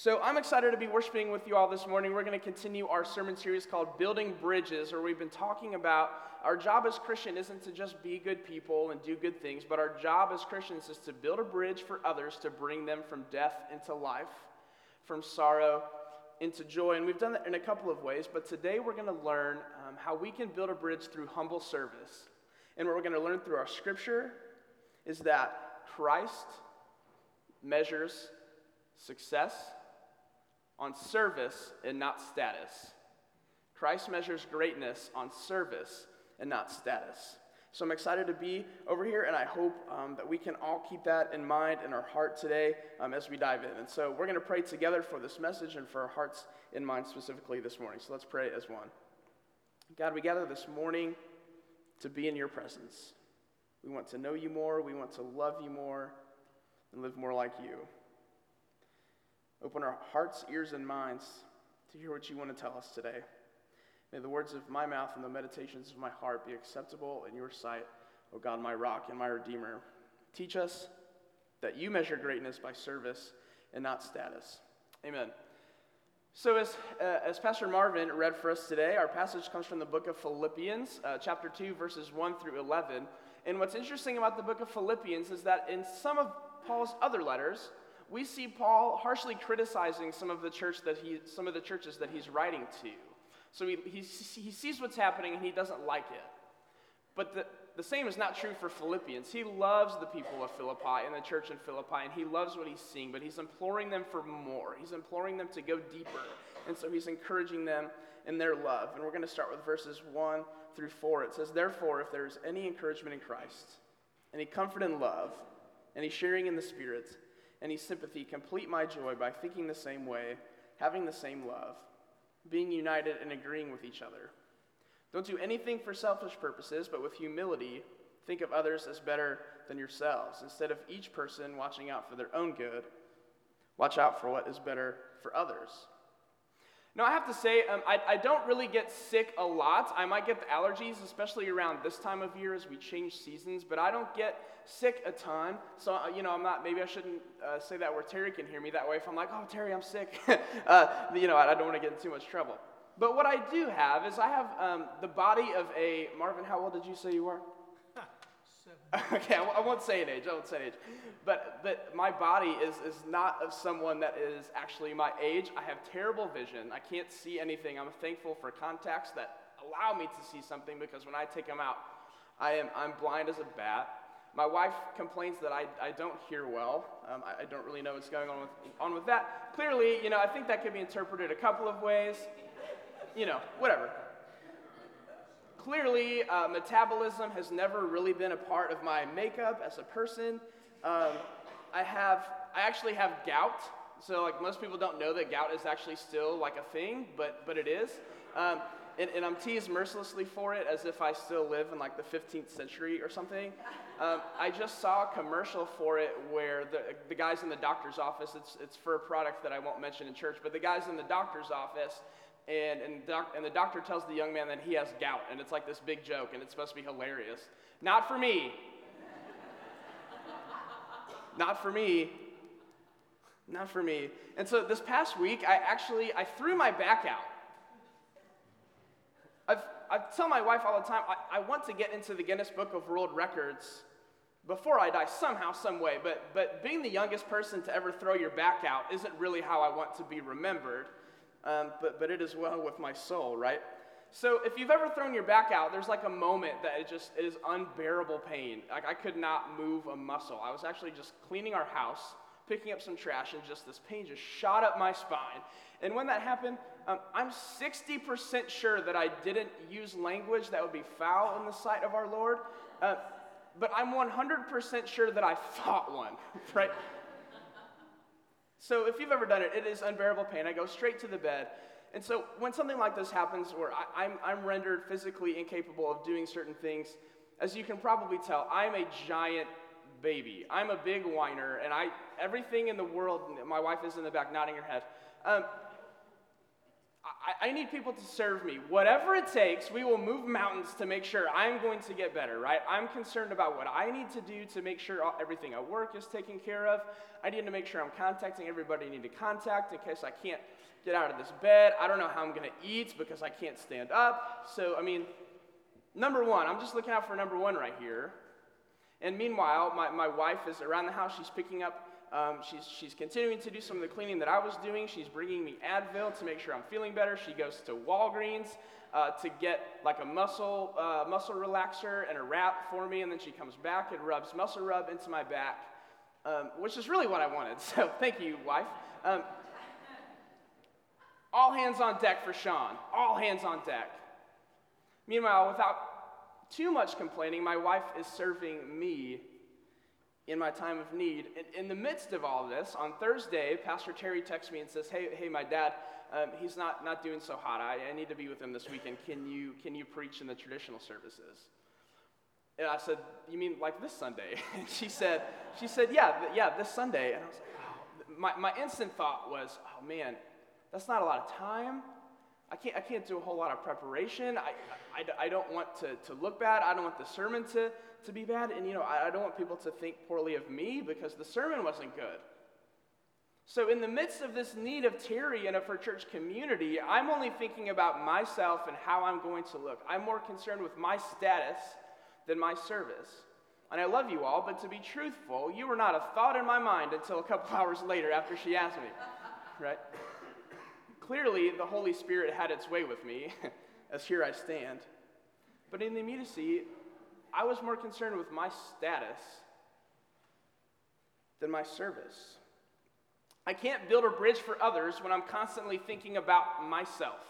So I'm excited to be worshiping with you all this morning. We're going to continue our sermon series called Building Bridges, where we've been talking about our job as Christian isn't to just be good people and do good things, but our job as Christians is to build a bridge for others to bring them from death into life, from sorrow into joy. And we've done that in a couple of ways, but today we're going to learn um, how we can build a bridge through humble service. And what we're going to learn through our scripture is that Christ measures success on service and not status. Christ measures greatness on service and not status. So I'm excited to be over here, and I hope um, that we can all keep that in mind in our heart today um, as we dive in. And so we're going to pray together for this message and for our hearts in mind specifically this morning. So let's pray as one. God, we gather this morning to be in your presence. We want to know you more, we want to love you more, and live more like you. Open our hearts, ears, and minds to hear what you want to tell us today. May the words of my mouth and the meditations of my heart be acceptable in your sight, O God, my rock and my redeemer. Teach us that you measure greatness by service and not status. Amen. So, as, uh, as Pastor Marvin read for us today, our passage comes from the book of Philippians, uh, chapter 2, verses 1 through 11. And what's interesting about the book of Philippians is that in some of Paul's other letters, we see Paul harshly criticizing some of the church that he, some of the churches that he's writing to. So he, he, he sees what's happening and he doesn't like it. But the, the same is not true for Philippians. He loves the people of Philippi and the church in Philippi, and he loves what he's seeing, but he's imploring them for more. He's imploring them to go deeper. And so he's encouraging them in their love. And we're going to start with verses 1 through 4. It says, Therefore, if there is any encouragement in Christ, any comfort in love, any sharing in the Spirit, any sympathy, complete my joy by thinking the same way, having the same love, being united and agreeing with each other. Don't do anything for selfish purposes, but with humility, think of others as better than yourselves. Instead of each person watching out for their own good, watch out for what is better for others. Now, I have to say, um, I, I, don't really get sick a lot. I might get the allergies, especially around this time of year as we change seasons, but I don't get sick a ton. So, uh, you know, I'm not, maybe I shouldn't uh, say that where Terry can hear me that way. If I'm like, oh, Terry, I'm sick, uh, you know, I, I don't want to get in too much trouble. But what I do have is I have um, the body of a, Marvin, how old did you say you were? okay, I won't say an age. I won't say an age. But, but my body is, is not of someone that is actually my age. I have terrible vision. I can't see anything. I'm thankful for contacts that allow me to see something because when I take them out, I am, I'm blind as a bat. My wife complains that I, I don't hear well. Um, I, I, don't really know what's going on with, on with that. Clearly, you know, I think that could be interpreted a couple of ways. You know, whatever clearly, uh, metabolism has never really been a part of my makeup as a person. Um, I have, I actually have gout. So, like most people don't know that gout is actually still like a thing, but but it is. Um, and, and, I'm teased mercilessly for it as if I still live in like the 15th century or something. Um, I just saw a commercial for it where the, the guys in the doctor's office, it's, it's for a product that I won't mention in church, but the guys in the doctor's office and, and, doc, and the doctor tells the young man that he has gout, and it's like this big joke, and it's supposed to be hilarious. Not for me. Not for me. Not for me. And so this past week, I actually I threw my back out. I've, I tell my wife all the time, I, I want to get into the Guinness Book of World Records before I die somehow, some way. But, but being the youngest person to ever throw your back out isn't really how I want to be remembered um, but, but it is well with my soul, right? So if you've ever thrown your back out, there's like a moment that it just it is unbearable pain. Like I could not move a muscle. I was actually just cleaning our house, picking up some trash, and just this pain just shot up my spine. And when that happened, um, I'm 60% sure that I didn't use language that would be foul in the sight of our Lord. Uh, but I'm 100% sure that I thought one, right? So if you've ever done it, it is unbearable pain. I go straight to the bed. And so when something like this happens where I, am I'm, I'm rendered physically incapable of doing certain things, as you can probably tell, I'm a giant baby. I'm a big whiner, and I everything in the world, my wife is in the back nodding her head. Um, I, I, need people to serve me. Whatever it takes, we will move mountains to make sure I'm going to get better, right? I'm concerned about what I need to do to make sure everything at work is taken care of. I need to make sure I'm contacting everybody I need to contact in case I can't get out of this bed. I don't know how I'm going to eat because I can't stand up. So, I mean, number one, I'm just looking out for number one right here. And meanwhile, my, my wife is around the house. She's picking up um, she's, she's continuing to do some of the cleaning that I was doing. She's bringing me Advil to make sure I'm feeling better. She goes to Walgreens uh, to get like a muscle, uh, muscle relaxer and a wrap for me, and then she comes back and rubs muscle rub into my back, um, which is really what I wanted. So thank you, wife. Um, all hands on deck for Sean. All hands on deck. Meanwhile, without too much complaining, my wife is serving me in my time of need. In, in the midst of all this, on Thursday, Pastor Terry texts me and says, Hey, hey my dad, um, he's not, not doing so hot. I, I need to be with him this weekend. Can you, can you preach in the traditional services? And I said, You mean like this Sunday? And she said, she said, Yeah, th- yeah, this Sunday. And I was like, oh. my, my instant thought was, Oh man, that's not a lot of time. I can't, I can't do a whole lot of preparation. I, I, I don't want to, to look bad. I don't want the sermon to, to be bad. And, you know, I, I don't want people to think poorly of me because the sermon wasn't good. So, in the midst of this need of Terry and of her church community, I'm only thinking about myself and how I'm going to look. I'm more concerned with my status than my service. And I love you all, but to be truthful, you were not a thought in my mind until a couple hours later after she asked me, right? Clearly, the Holy Spirit had its way with me, as here I stand. But in the immediacy, I was more concerned with my status than my service. I can't build a bridge for others when I'm constantly thinking about myself.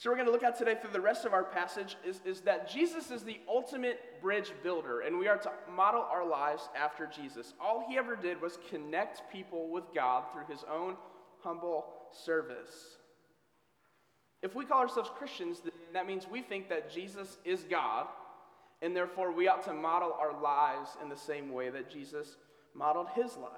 So, we're going to look at today through the rest of our passage is, is that Jesus is the ultimate bridge builder, and we are to model our lives after Jesus. All he ever did was connect people with God through his own humble service. If we call ourselves Christians, that means we think that Jesus is God, and therefore we ought to model our lives in the same way that Jesus modeled his life.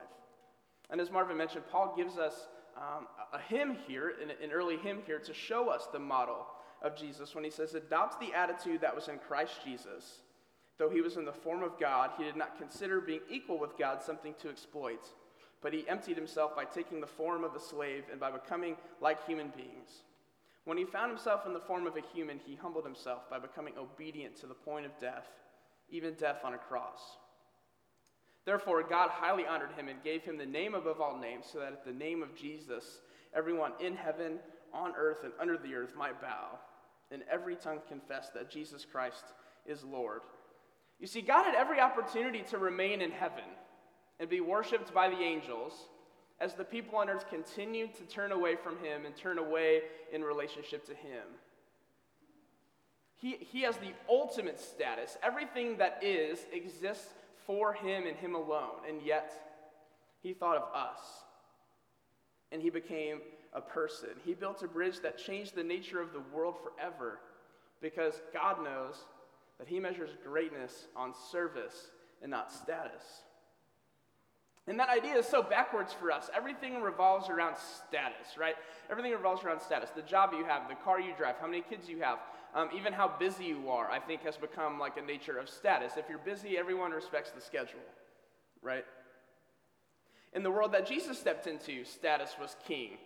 And as Marvin mentioned, Paul gives us um, a hymn here, an early hymn here, to show us the model of Jesus when he says, Adopt the attitude that was in Christ Jesus. Though he was in the form of God, he did not consider being equal with God something to exploit, but he emptied himself by taking the form of a slave and by becoming like human beings. When he found himself in the form of a human, he humbled himself by becoming obedient to the point of death, even death on a cross. Therefore, God highly honored him and gave him the name above all names, so that at the name of Jesus, everyone in heaven, on earth, and under the earth might bow, and every tongue confess that Jesus Christ is Lord. You see, God had every opportunity to remain in heaven and be worshiped by the angels as the people on earth continued to turn away from him and turn away in relationship to him. He, he has the ultimate status. Everything that is exists for him and him alone. And yet, he thought of us. And he became a person. He built a bridge that changed the nature of the world forever because God knows that he measures greatness on service and not status. And that idea is so backwards for us. Everything revolves around status, right? Everything revolves around status. The job you have, the car you drive, how many kids you have, um, even how busy you are, I think has become like a nature of status. If you're busy, everyone respects the schedule, right? In the world that Jesus stepped into, status was king.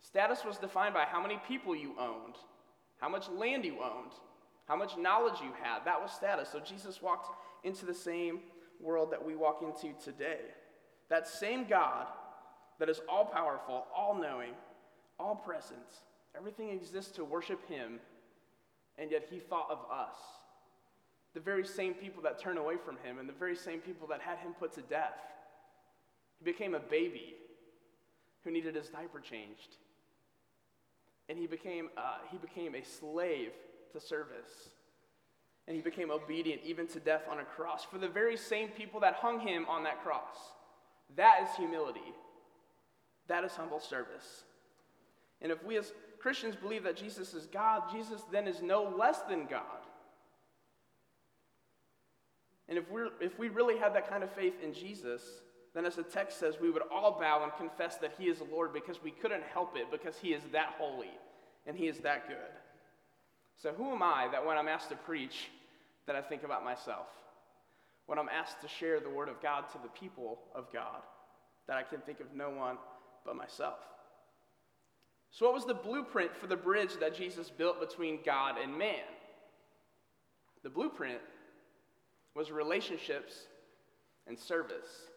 Status was defined by how many people you owned, how much land you owned, how much knowledge you had. That was status. So Jesus walked into the same world that we walk into today. That same God that is all powerful, all knowing, all present, everything exists to worship Him, and yet He thought of us. The very same people that turned away from Him, and the very same people that had Him put to death. He became a baby who needed his diaper changed. And he became, uh, he became a slave to service. And he became obedient even to death on a cross for the very same people that hung him on that cross. That is humility. That is humble service. And if we as Christians believe that Jesus is God, Jesus then is no less than God. And if, we're, if we really had that kind of faith in Jesus, then as the text says, we would all bow and confess that He is Lord because we couldn't help it because He is that holy and He is that good. So, who am I that when I'm asked to preach, that I think about myself? When I'm asked to share the Word of God to the people of God, that I can think of no one but myself? So, what was the blueprint for the bridge that Jesus built between God and man? The blueprint was relationships and service.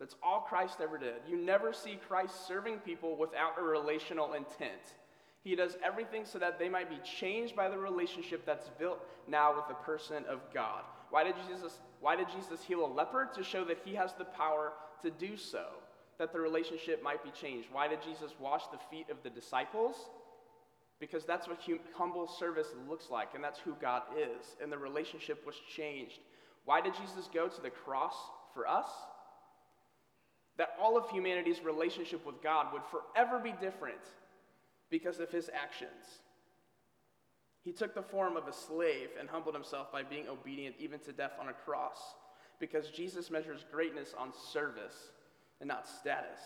That's all Christ ever did. You never see Christ serving people without a relational intent. He does everything so that they might be changed by the relationship that's built now with the person of God. Why did Jesus, why did Jesus heal a leper? To show that he has the power to do so, that the relationship might be changed. Why did Jesus wash the feet of the disciples? Because that's what hum- humble service looks like, and that's who God is. And the relationship was changed. Why did Jesus go to the cross for us? that all of humanity's relationship with God would forever be different because of his actions. He took the form of a slave and humbled himself by being obedient even to death on a cross because Jesus measures greatness on service and not status.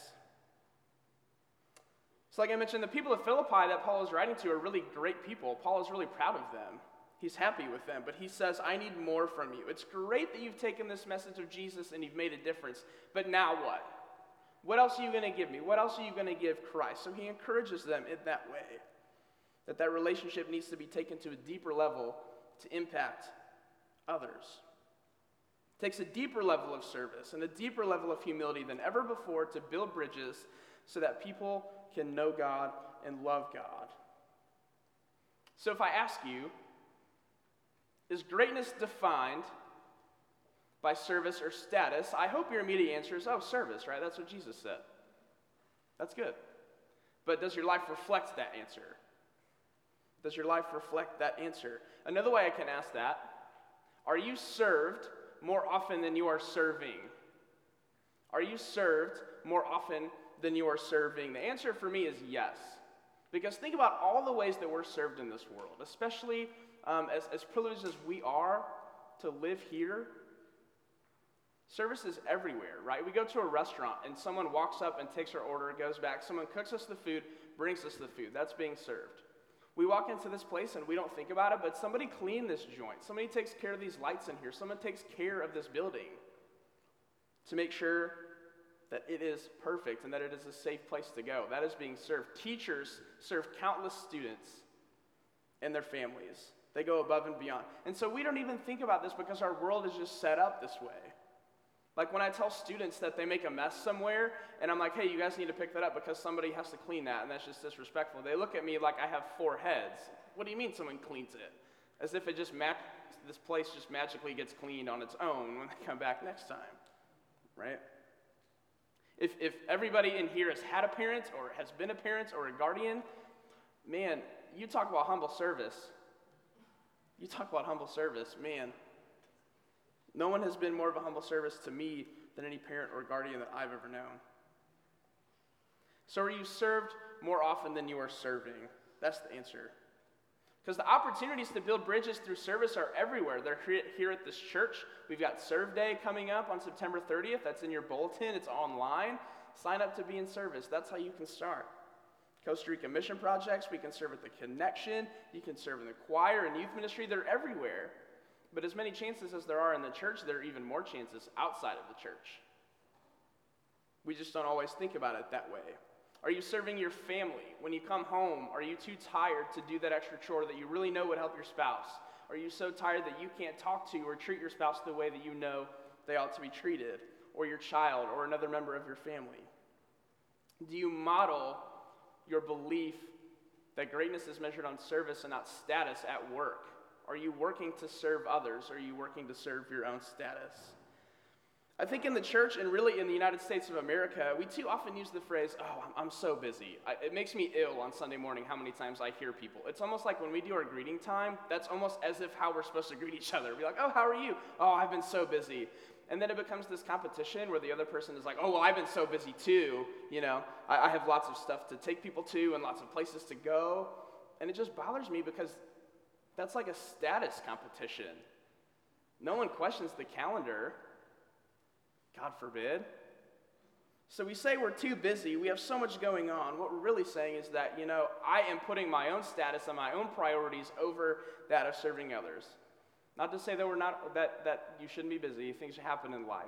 So, like I mentioned, the people of Philippi that Paul is writing to are really great people. Paul is really proud of them. He's happy with them, but he says, I need more from you. It's great that you've taken this message of Jesus and you've made a difference, but now what? What else are you going to give me? What else are you going to give Christ? So he encourages them in that way that that relationship needs to be taken to a deeper level to impact others. Takes a deeper level of service and a deeper level of humility than ever before to build bridges so that people can know God and love God. So if I ask you, is greatness defined by service or status, I hope your immediate answer is, oh, service, right? That's what Jesus said. That's good. But does your life reflect that answer? Does your life reflect that answer? Another way I can ask that are you served more often than you are serving? Are you served more often than you are serving? The answer for me is yes. Because think about all the ways that we're served in this world, especially um, as, as privileged as we are to live here Service is everywhere, right? We go to a restaurant and someone walks up and takes our order, goes back. Someone cooks us the food, brings us the food. That's being served. We walk into this place and we don't think about it, but somebody cleaned this joint. Somebody takes care of these lights in here. Someone takes care of this building to make sure that it is perfect and that it is a safe place to go. That is being served. Teachers serve countless students and their families. They go above and beyond. And so we don't even think about this because our world is just set up this way. Like when I tell students that they make a mess somewhere, and I'm like, hey, you guys need to pick that up because somebody has to clean that, and that's just disrespectful. They look at me like I have four heads. What do you mean someone cleans it? As if it just ma- this place just magically gets cleaned on its own when they come back next time, right? If, if everybody in here has had a parent or has been a parent or a guardian, man, you talk about humble service. You talk about humble service, man. No one has been more of a humble service to me than any parent or guardian that I've ever known. So, are you served more often than you are serving? That's the answer. Because the opportunities to build bridges through service are everywhere. They're here at this church. We've got Serve Day coming up on September 30th. That's in your bulletin, it's online. Sign up to be in service. That's how you can start. Costa Rica Mission Projects, we can serve at the Connection. You can serve in the choir and youth ministry. They're everywhere. But as many chances as there are in the church, there are even more chances outside of the church. We just don't always think about it that way. Are you serving your family? When you come home, are you too tired to do that extra chore that you really know would help your spouse? Are you so tired that you can't talk to or treat your spouse the way that you know they ought to be treated? Or your child or another member of your family? Do you model your belief that greatness is measured on service and not status at work? Are you working to serve others? Are you working to serve your own status? I think in the church and really in the United States of America, we too often use the phrase, oh, I'm, so busy. I, it makes me ill on Sunday morning how many times I hear people. It's almost like when we do our greeting time, that's almost as if how we're supposed to greet each other. Be like, oh, how are you? Oh, I've been so busy. And then it becomes this competition where the other person is like, oh, well, I've been so busy too. You know, I, I have lots of stuff to take people to and lots of places to go. And it just bothers me because that's like a status competition. No one questions the calendar, God forbid. So we say we're too busy, we have so much going on. What we're really saying is that, you know, I am putting my own status and my own priorities over that of serving others. Not to say that we're not that, that you shouldn't be busy, things happen in life.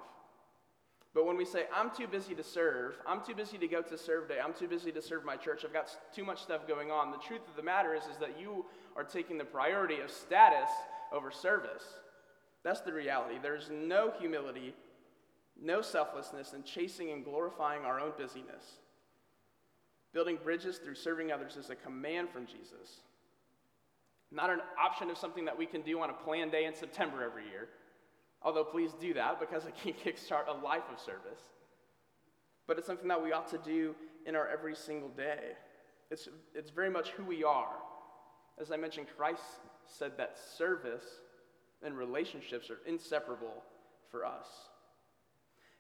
But when we say, I'm too busy to serve, I'm too busy to go to serve day, I'm too busy to serve my church, I've got too much stuff going on, the truth of the matter is, is that you are taking the priority of status over service. That's the reality. There's no humility, no selflessness in chasing and glorifying our own busyness. Building bridges through serving others is a command from Jesus, not an option of something that we can do on a planned day in September every year. Although, please do that because it can kickstart a life of service. But it's something that we ought to do in our every single day. It's, it's very much who we are. As I mentioned, Christ said that service and relationships are inseparable for us.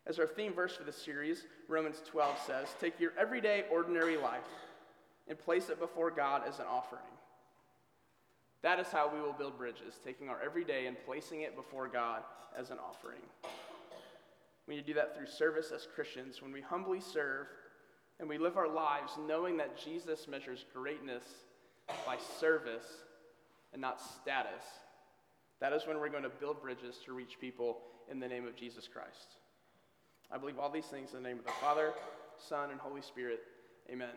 As our theme verse for this series, Romans 12 says, Take your everyday, ordinary life and place it before God as an offering. That is how we will build bridges, taking our everyday and placing it before God as an offering. We need to do that through service as Christians, when we humbly serve and we live our lives knowing that Jesus measures greatness by service and not status, that is when we're going to build bridges to reach people in the name of Jesus Christ. I believe all these things in the name of the Father, Son, and Holy Spirit. Amen.